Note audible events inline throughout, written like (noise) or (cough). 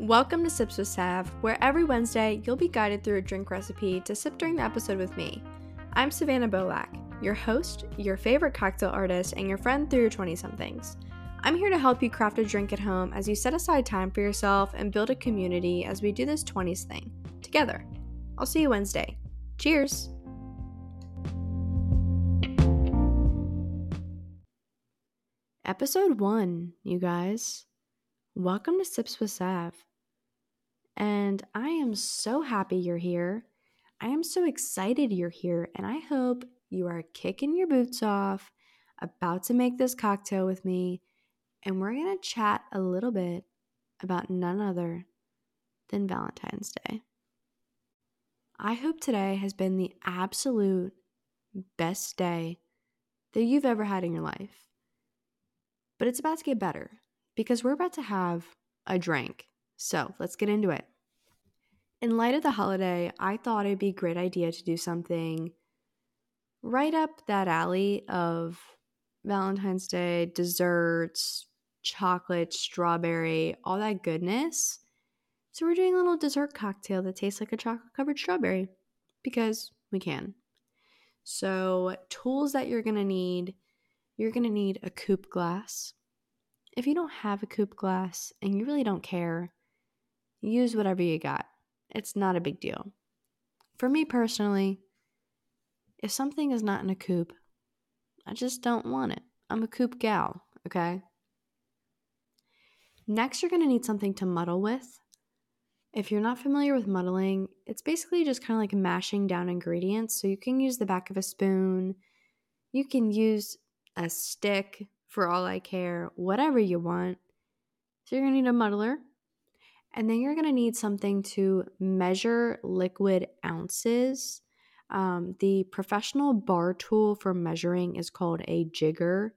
Welcome to Sips with Sav, where every Wednesday you'll be guided through a drink recipe to sip during the episode with me. I'm Savanna Bolak, your host, your favorite cocktail artist, and your friend through your 20 somethings. I'm here to help you craft a drink at home as you set aside time for yourself and build a community as we do this 20s thing together. I'll see you Wednesday. Cheers! Episode 1, you guys. Welcome to Sips with Sav. And I am so happy you're here. I am so excited you're here, and I hope you are kicking your boots off, about to make this cocktail with me, and we're going to chat a little bit about none other than Valentine's Day. I hope today has been the absolute best day that you've ever had in your life. But it's about to get better because we're about to have a drink. So let's get into it. In light of the holiday, I thought it'd be a great idea to do something right up that alley of Valentine's Day desserts, chocolate, strawberry, all that goodness. So we're doing a little dessert cocktail that tastes like a chocolate covered strawberry because we can. So, tools that you're going to need you're going to need a coupe glass. If you don't have a coupe glass and you really don't care, use whatever you got. It's not a big deal. For me personally, if something is not in a coupe, I just don't want it. I'm a coupe gal, okay? Next, you're to need something to muddle with. If you're not familiar with muddling, it's basically just kind of like mashing down ingredients. So you can use the back of a spoon, you can use a stick for all I care, whatever you want. So you're to need a muddler. And then you're going to need something to measure liquid ounces. Um, the professional bar tool for measuring is called a jigger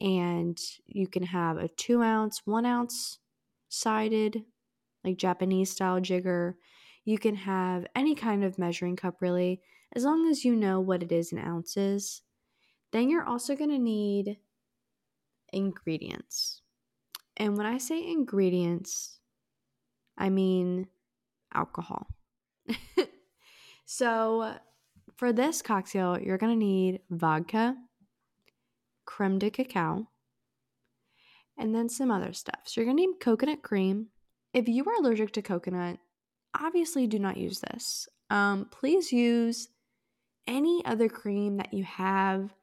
and you can have a two ounce, one ounce sided, like Japanese style jigger. You can have any kind of measuring cup, really, as long as you know what it is in ounces. Then you're also going to need ingredients. And when I say ingredients, I mean alcohol. (laughs) so, for this cocktail, you're going to need vodka, creme de cacao, and then some other stuff. So you're going to need coconut cream. If you are allergic to coconut, obviously do not use this. Um, please use any other cream that you have.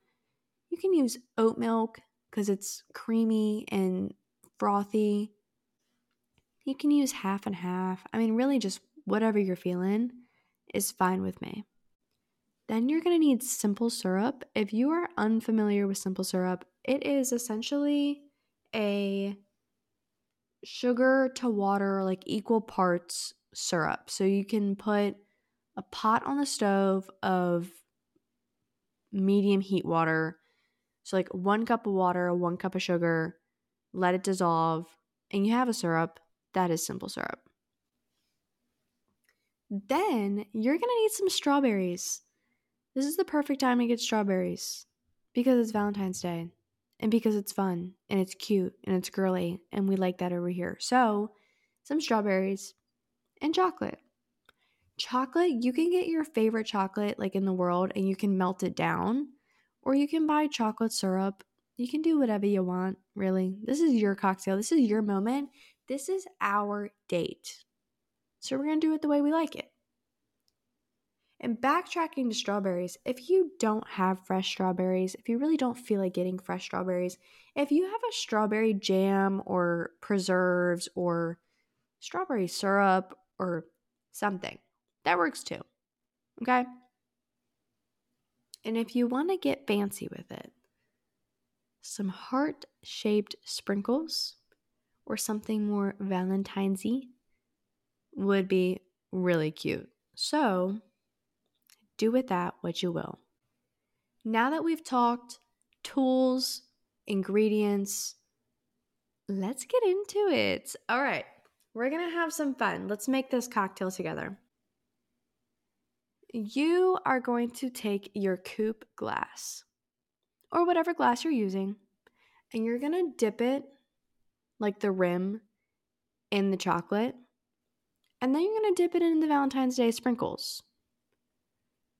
You can use oat milk because it's creamy and frothy. You can use half and half. I mean, really, just whatever you're feeling is fine with me. Then you're going to need simple syrup. If you are unfamiliar with simple syrup, it is essentially a sugar to water, like equal parts syrup. So you can put a pot on the stove of medium heat water. So, like one cup of water, one cup of sugar, let it dissolve, and you have a syrup. That is simple syrup. Then you're going to need some strawberries. This is the perfect time to get strawberries because it's Valentine's Day and because it's fun and it's cute and it's girly and we like that over here. So, some strawberries and chocolate. Chocolate, you can get your favorite chocolate like in the world and you can melt it down or you can buy chocolate syrup. You can do whatever you want, really. This is your cocktail. This is your moment. This is our date. So, we're going to do it the way we like it. And backtracking to strawberries, if you don't have fresh strawberries, if you really don't feel like getting fresh strawberries, if you have a strawberry jam or preserves or strawberry syrup or something, that works too. Okay? And if you want to get fancy with it, some heart shaped sprinkles or something more Valentine's would be really cute. So, do with that what you will. Now that we've talked tools, ingredients, let's get into it. All right, we're to have some fun. Let's make this cocktail together. You are going to take your coupe glass or whatever glass you're using, and you're to dip it like the rim in the chocolate. And then you're going to dip it in the Valentine's Day sprinkles.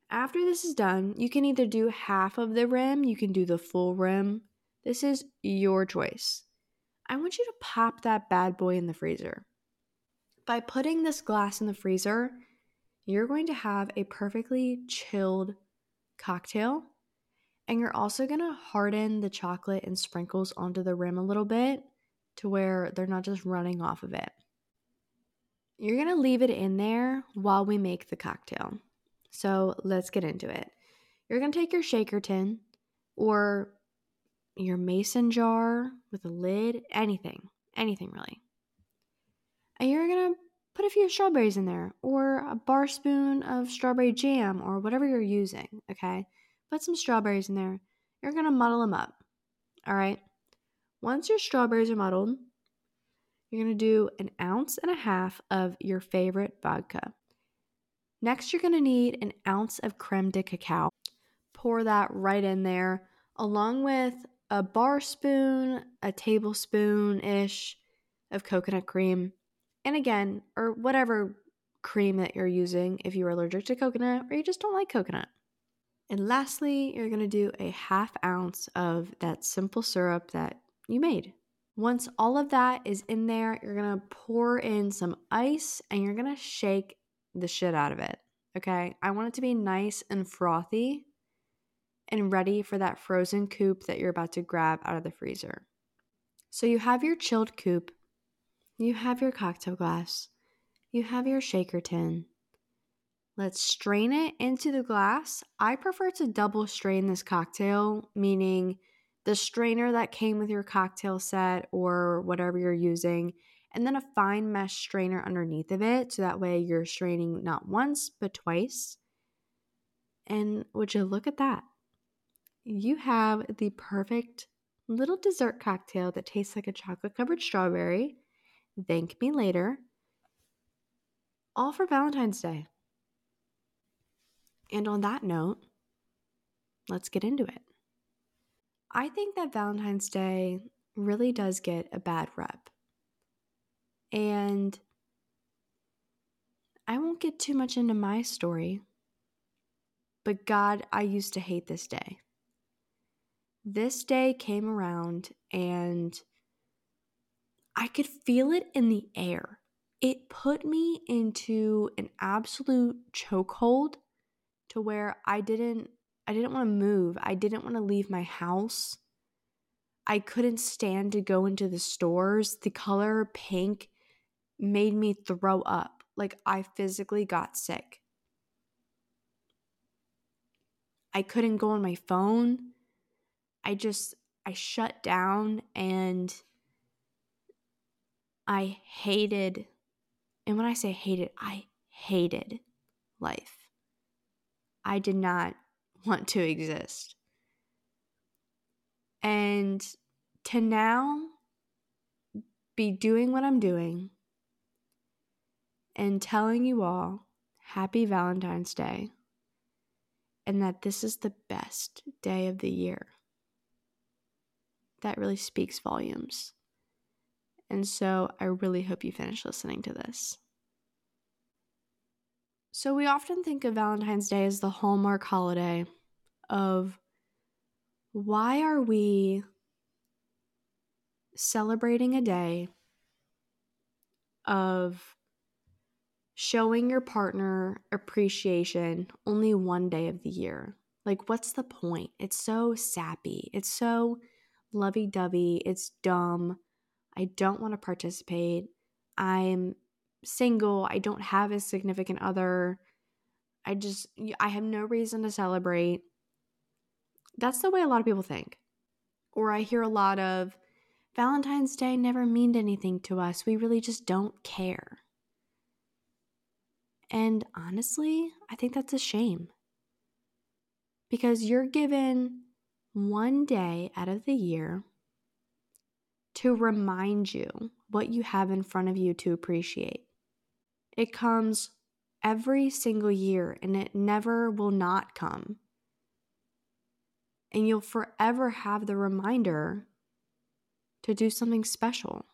After this is done, you can either do half of the rim, you can do the full rim. This is your choice. I want you to pop that bad boy in the freezer. By putting this glass in the freezer, you're going to have a perfectly chilled cocktail. And you're also going to harden the chocolate and sprinkles onto the rim a little bit to where they're not just running off of it. You're going to leave it in there while we make the cocktail. So let's get into it. You're going to take your shaker tin or your mason jar with a lid, anything, anything really. And you're going to put a few strawberries in there or a bar spoon of strawberry jam or whatever you're using, okay? Put some strawberries in there. You're going to muddle them up. All right? Once your strawberries are muddled, you're going to do an ounce and a half of your favorite vodka. Next, you're going to need an ounce of creme de cacao. Pour that right in there, along with a bar spoon, a tablespoon ish of coconut cream, and again, or whatever cream that you're using if you're allergic to coconut or you just don't like coconut. And lastly, you're to do a half ounce of that simple syrup that you made. Once all of that is in there, you're to pour in some ice and you're to shake the shit out of it. Okay. I want it to be nice and frothy and ready for that frozen coupe that you're about to grab out of the freezer. So you have your chilled coupe, you have your cocktail glass, you have your shaker tin. Let's strain it into the glass. I prefer to double strain this cocktail, meaning the strainer that came with your cocktail set or whatever you're using and then a fine mesh strainer underneath of it so that way you're straining not once but twice. And would you look at that? You have the perfect little dessert cocktail that tastes like a chocolate covered strawberry. Thank me later. All for Valentine's Day. And on that note, let's get into it. I think that Valentine's Day really does get a bad rep. And I won't get too much into my story, but God, I used to hate this day. This day came around and I could feel it in the air. It put me into an absolute chokehold to where I didn't I didn't want to move. I didn't want to leave my house. I couldn't stand to go into the stores. The color pink made me throw up. Like I physically got sick. I couldn't go on my phone. I just, I shut down and I hated, and when I say hated, I hated life. I did not want to exist. And to now be doing what I'm doing and telling you all happy Valentine's Day and that this is the best day of the year. That really speaks volumes. And so I really hope you finish listening to this. So, we often think of Valentine's Day as the hallmark holiday of why are we celebrating a day of showing your partner appreciation only one day of the year. Like, what's the point? It's so sappy. It's so lovey dovey. It's dumb. I don't want to participate. I'm single. I don't have a significant other. I just, I have no reason to celebrate. That's the way a lot of people think. Or I hear a lot of Valentine's Day never meant anything to us. We really just don't care. And honestly, I think that's a shame. Because you're given one day out of the year to remind you what you have in front of you to appreciate. It comes every single year and it never will not come. And you'll forever have the reminder to do something special.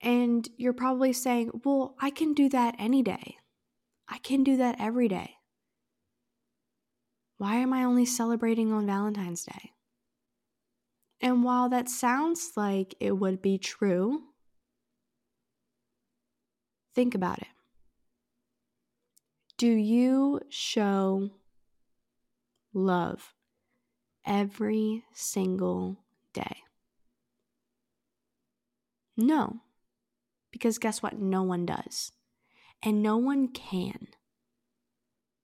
And you're probably saying, well, I can do that any day. I can do that every day. Why am I only celebrating on Valentine's Day? And while that sounds like it would be true, think about it. Do you show love every single day? No, because guess what? No one does. And no one can.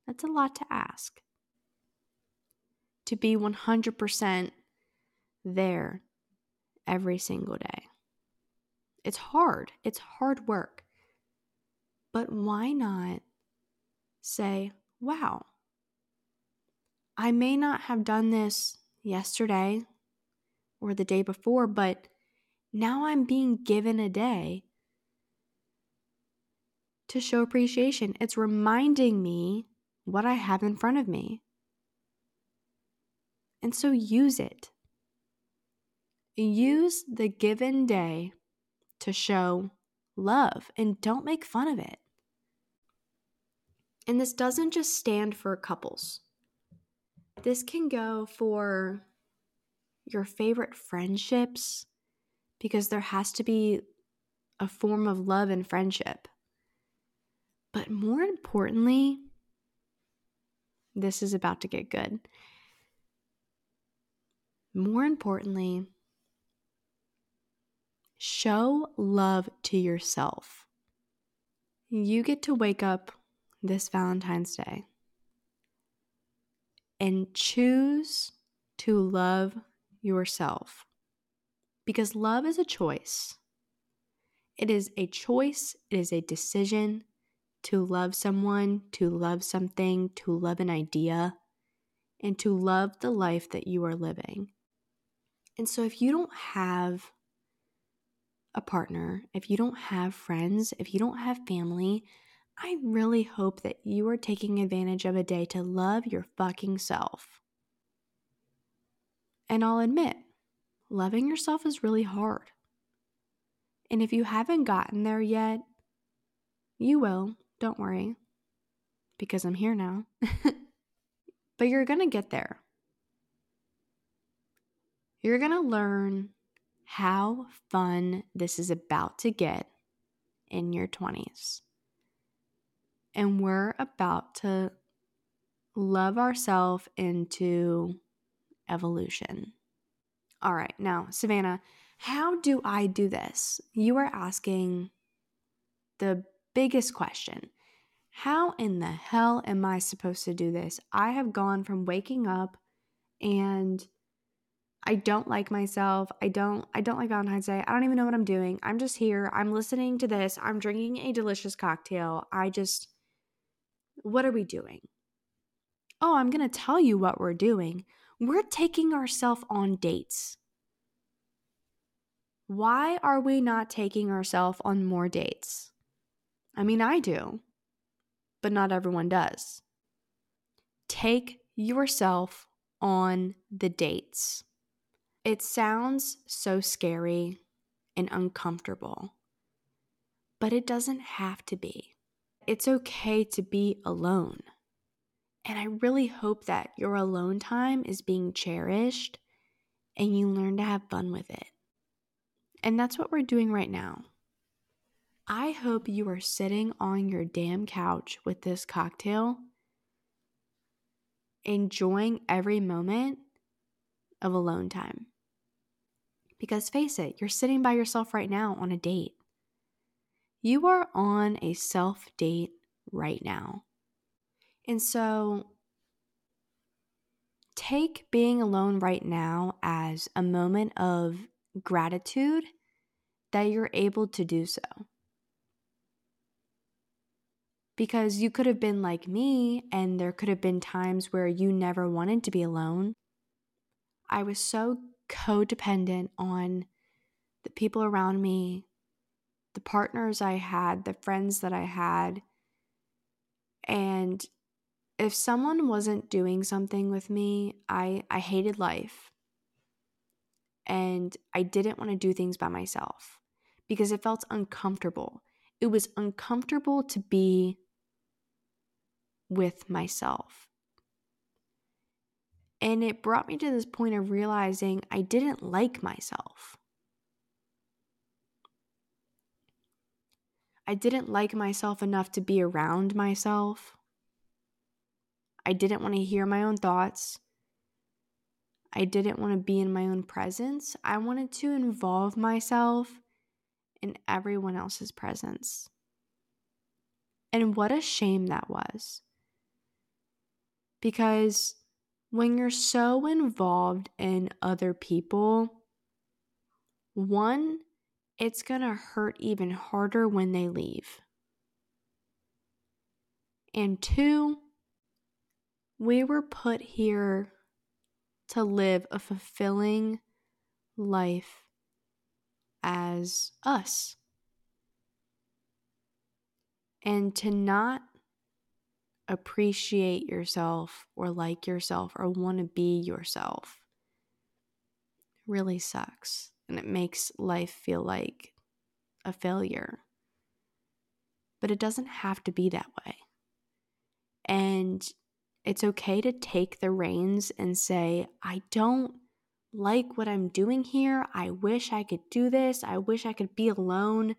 That's a lot to ask. To be 100% there every single day. It's hard, it's hard work. But why not say, wow, I may not have done this yesterday or the day before, but now I'm being given a day to show appreciation. It's reminding me what I have in front of me. And so use it. Use the given day to show love and don't make fun of it. And this doesn't just stand for couples, this can go for your favorite friendships because there has to be a form of love and friendship. But more importantly, this is about to get good. More importantly, show love to yourself. You get to wake up this Valentine's Day and choose to love yourself. Because love is a choice. It is a choice, it is a decision to love someone, to love something, to love an idea, and to love the life that you are living. And so, if you don't have a partner, if you don't have friends, if you don't have family, I really hope that you are taking advantage of a day to love your fucking self. And I'll admit, loving yourself is really hard. And if you haven't gotten there yet, you will, don't worry, because I'm here now. (laughs) but you're to get there. You're to learn how fun this is about to get in your 20s and we're about to love ourselves into evolution. All right, now, Savanna, how do I do this? You are asking the biggest question. How in the hell am I supposed to do this? I have gone from waking up and I don't like myself. I don't I don't like Valentine's Day. I don't even know what I'm doing. I'm just here. I'm listening to this. I'm drinking a delicious cocktail. I just what are we doing? Oh, I'm going to tell you what we're doing. We're taking ourselves on dates. Why are we not taking ourselves on more dates? I mean, I do, but not everyone does. Take yourself on the dates. It sounds so scary and uncomfortable, but it doesn't have to be. It's okay to be alone. And I really hope that your alone time is being cherished and you learn to have fun with it. And that's what we're doing right now. I hope you are sitting on your damn couch with this cocktail, enjoying every moment of alone time. Because face it, you're sitting by yourself right now on a date. You are on a self date right now. And so take being alone right now as a moment of gratitude that you're able to do so. Because you could have been like me, and there could have been times where you never wanted to be alone. I was so codependent on the people around me, the partners I had, the friends that I had. And if someone wasn't doing something with me, I, I hated life. And I didn't want to do things by myself because it felt uncomfortable. It was uncomfortable to be with myself. And it brought me to this point of realizing I didn't like myself. I didn't like myself enough to be around myself. I didn't want to hear my own thoughts. I didn't want to be in my own presence. I wanted to involve myself in everyone else's presence. And what a shame that was. Because when you're so involved in other people, one, it's going to hurt even harder when they leave. And two, we were put here to live a fulfilling life as us. And to not appreciate yourself or like yourself or want to be yourself really sucks. And it makes life feel like a failure. But it doesn't have to be that way. And it's okay to take the reins and say, I don't like what I'm doing here. I wish I could do this. I wish I could be alone.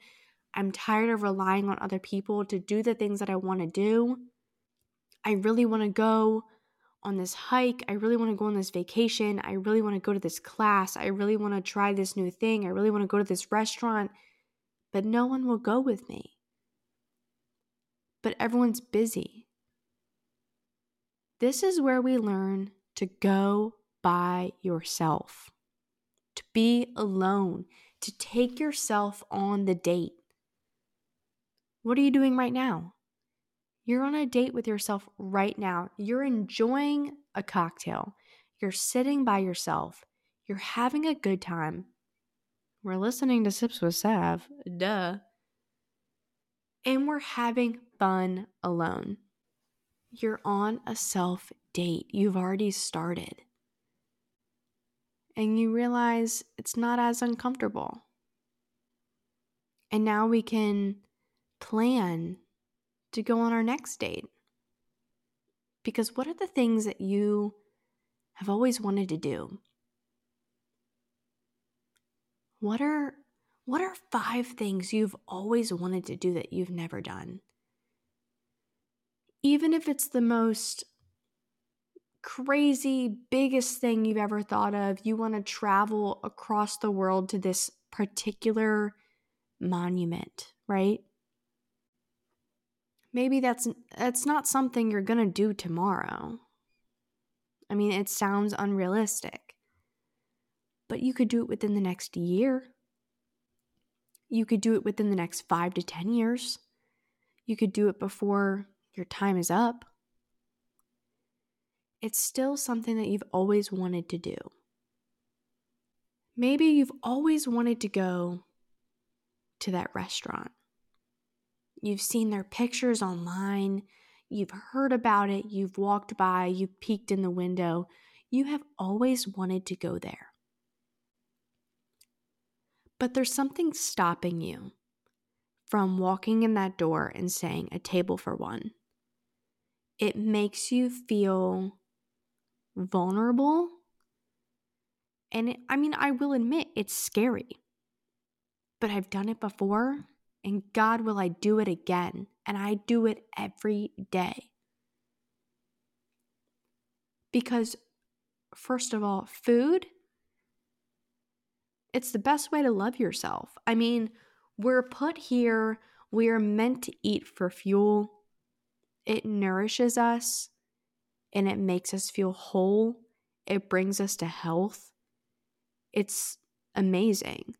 I'm tired of relying on other people to do the things that I want to do. I really want to go on this hike. I really want to go on this vacation. I really want to go to this class. I really want to try this new thing. I really want to go to this restaurant. But no one will go with me. But everyone's busy. This is where we learn to go by yourself, to be alone, to take yourself on the date. What are you doing right now? You're on a date with yourself right now. You're enjoying a cocktail. You're sitting by yourself. You're having a good time. We're listening to Sips with Sav, duh. And we're having fun alone. You're on a self date. You've already started. And you realize it's not as uncomfortable. And now we can plan to go on our next date. Because what are the things that you have always wanted to do? What are what are five things you've always wanted to do that you've never done? Even if it's the most crazy, biggest thing you've ever thought of, you want to travel across the world to this particular monument, right? Maybe that's that's not something you're going to do tomorrow. I mean, it sounds unrealistic. But you could do it within the next year. You could do it within the next 5 to 10 years. You could do it before your time is up. It's still something that you've always wanted to do. Maybe you've always wanted to go to that restaurant You've seen their pictures online. You've heard about it. You've walked by. You've peeked in the window. You have always wanted to go there. But there's something stopping you from walking in that door and saying a table for one. It makes you feel vulnerable. And it, I mean, I will admit it's scary, but I've done it before and God, will I do it again? And I do it every day. Because, first of all, food, it's the best way to love yourself. I mean, we're put here, we are meant to eat for fuel. It nourishes us and it makes us feel whole. It brings us to health. It's amazing.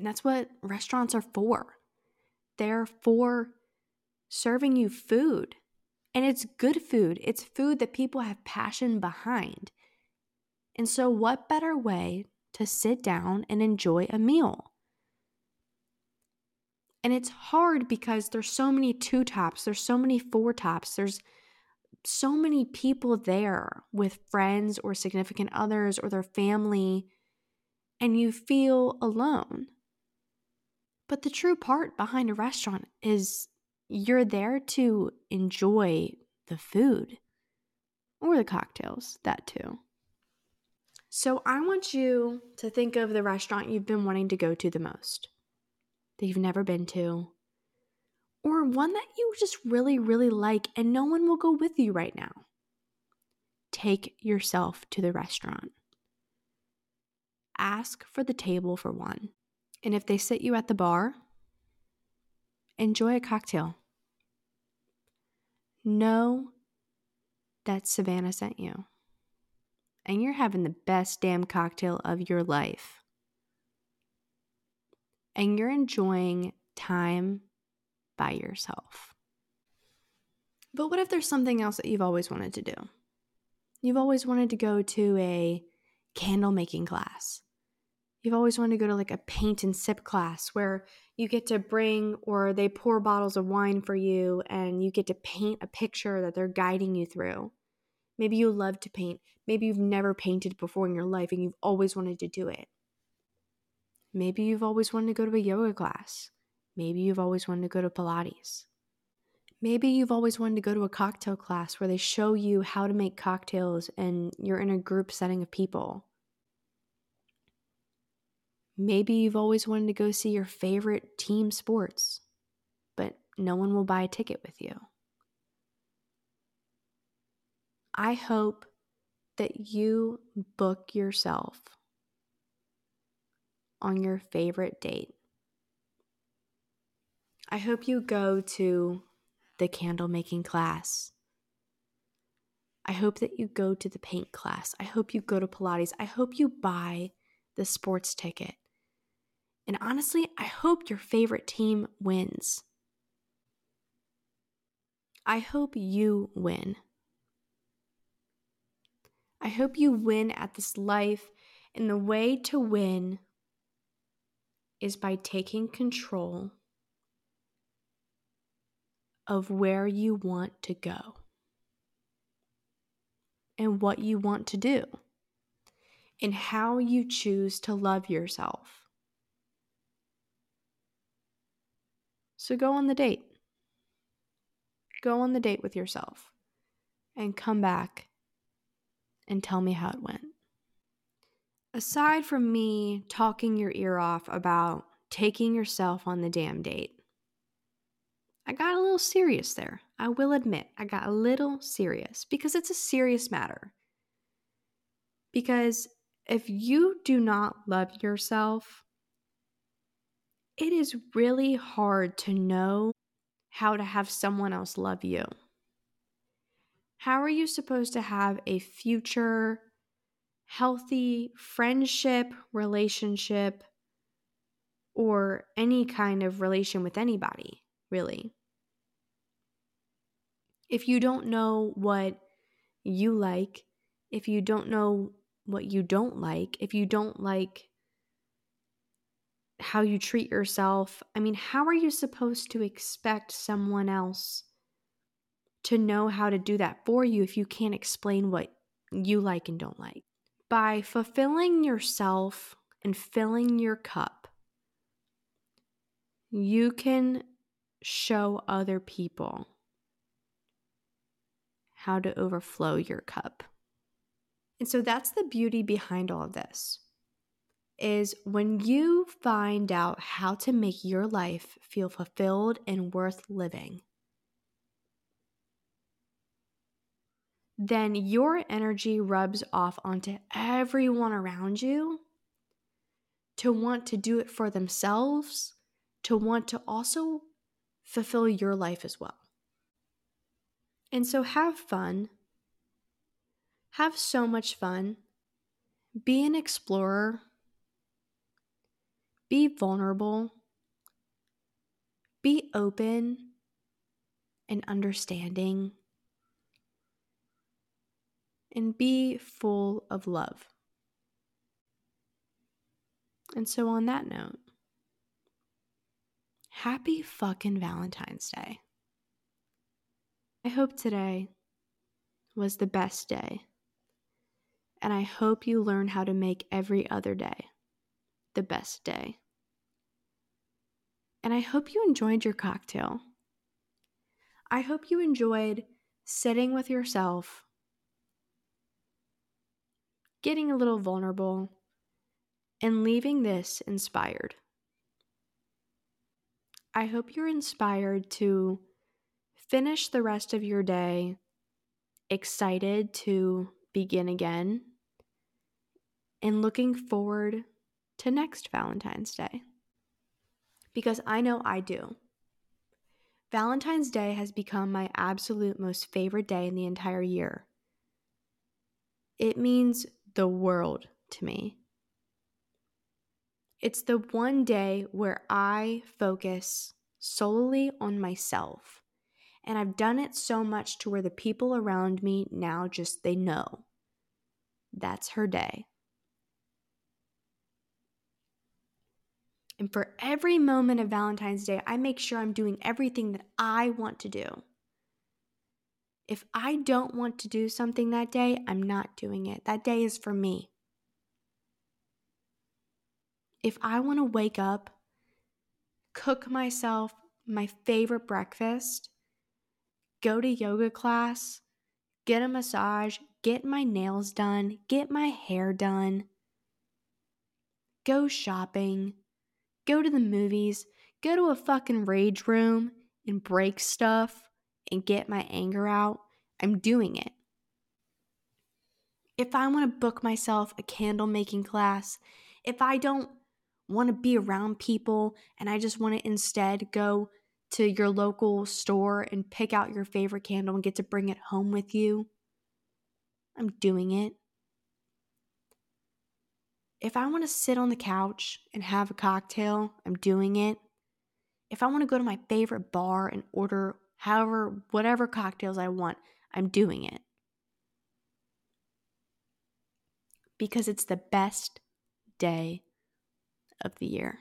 And that's what restaurants are for. They're for serving you food. And it's good food, it's food that people have passion behind. And so, what better way to sit down and enjoy a meal? And it's hard because there's so many two tops, there's so many four tops, there's so many people there with friends or significant others or their family, and you feel alone. But the true part behind a restaurant is you're there to enjoy the food or the cocktails, that too. So I want you to think of the restaurant you've been wanting to go to the most, that you've never been to, or one that you just really, really like and no one will go with you right now. Take yourself to the restaurant. Ask for the table for one. And if they sit you at the bar, enjoy a cocktail. Know that Savanna sent you and you're having the best damn cocktail of your life. And you're enjoying time by yourself. But what if there's something else that you've always wanted to do? You've always wanted to go to a candle making class. You've always wanted to go to like a paint and sip class where you get to bring or they pour bottles of wine for you and you get to paint a picture that they're guiding you through. Maybe you love to paint. Maybe you've never painted before in your life and you've always wanted to do it. Maybe you've always wanted to go to a yoga class. Maybe you've always wanted to go to Pilates. Maybe you've always wanted to go to a cocktail class where they show you how to make cocktails and you're in a group setting of people. Maybe you've always wanted to go see your favorite team sports, but no one will buy a ticket with you. I hope that you book yourself on your favorite date. I hope you go to the candle making class. I hope that you go to the paint class. I hope you go to Pilates. I hope you buy the sports ticket. And honestly, I hope your favorite team wins. I hope you win. I hope you win at this life, and the way to win is by taking control of where you want to go and what you want to do and how you choose to love yourself. So go on the date. Go on the date with yourself and come back and tell me how it went. Aside from me talking your ear off about taking yourself on the damn date, I got a little serious there. I will admit, I got a little serious because it's a serious matter. Because if you do not love yourself, it is really hard to know how to have someone else love you. How are you supposed to have a future, healthy friendship, relationship, or any kind of relation with anybody, really? If you don't know what you like, if you don't know what you don't like, if you don't like how you treat yourself, I mean, how are you supposed to expect someone else to know how to do that for you if you can't explain what you like and don't like. By fulfilling yourself and filling your cup, you can show other people how to overflow your cup. And so that's the beauty behind all of this. Is when you find out how to make your life feel fulfilled and worth living then your energy rubs off onto everyone around you to want to do it for themselves, to want to also fulfill your life as well. And so have fun. Have so much fun. Be an explorer. Be vulnerable. Be open and understanding and be full of love. And so, on that note, happy fucking Valentine's Day. I hope today was the best day. And I hope you learn how to make every other day the best day. And I hope you enjoyed your cocktail. I hope you enjoyed sitting with yourself, getting a little vulnerable, and leaving this inspired. I hope you're inspired to finish the rest of your day excited to begin again and looking forward to next Valentine's Day. Because I know I do. Valentine's Day has become my absolute most favorite day in the entire year. It means the world to me. It's the one day where I focus solely on myself. And I've done it so much to where the people around me now just they know. That's her day. And for every moment of Valentine's Day, I make sure I'm doing everything that I want to do. If I don't want to do something that day, I'm not doing it. That day is for me. If I want to wake up, cook myself my favorite breakfast, go to yoga class, get a massage, get my nails done, get my hair done, go shopping, go to the movies, go to a fucking rage room and break stuff and get my anger out, I'm doing it. If I want to book myself a candle making class, if I don't want to be around people and I just want to instead go to your local store and pick out your favorite candle and get to bring it home with you, I'm doing it if I want to sit on the couch and have a cocktail, I'm doing it. If I want to go to my favorite bar and order however, whatever cocktails I want, I'm doing it. Because it's the best day of the year.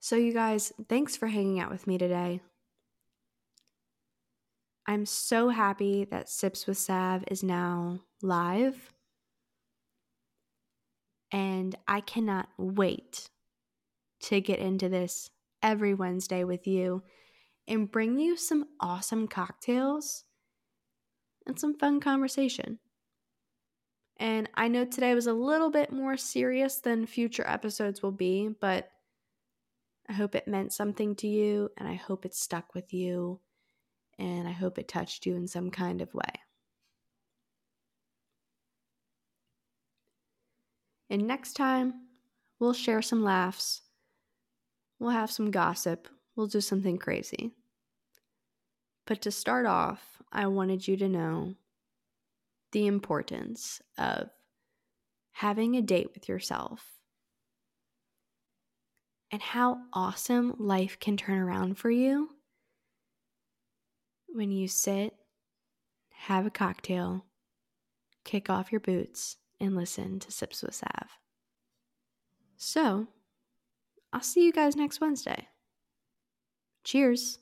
So, you guys, thanks for hanging out with me today. I'm so happy that Sips with Sav is now live and I cannot wait to get into this every Wednesday with you and bring you some awesome cocktails and some fun conversation. And I know today was a little bit more serious than future episodes will be, but I hope it meant something to you and I hope it stuck with you and I hope it touched you in some kind of way. And next time, we'll share some laughs. We'll have some gossip. We'll do something crazy. But to start off, I wanted you to know the importance of having a date with yourself and how awesome life can turn around for you when you sit, have a cocktail, kick off your boots, and listen to Sips with Sav. So, I'll see you guys next Wednesday. Cheers.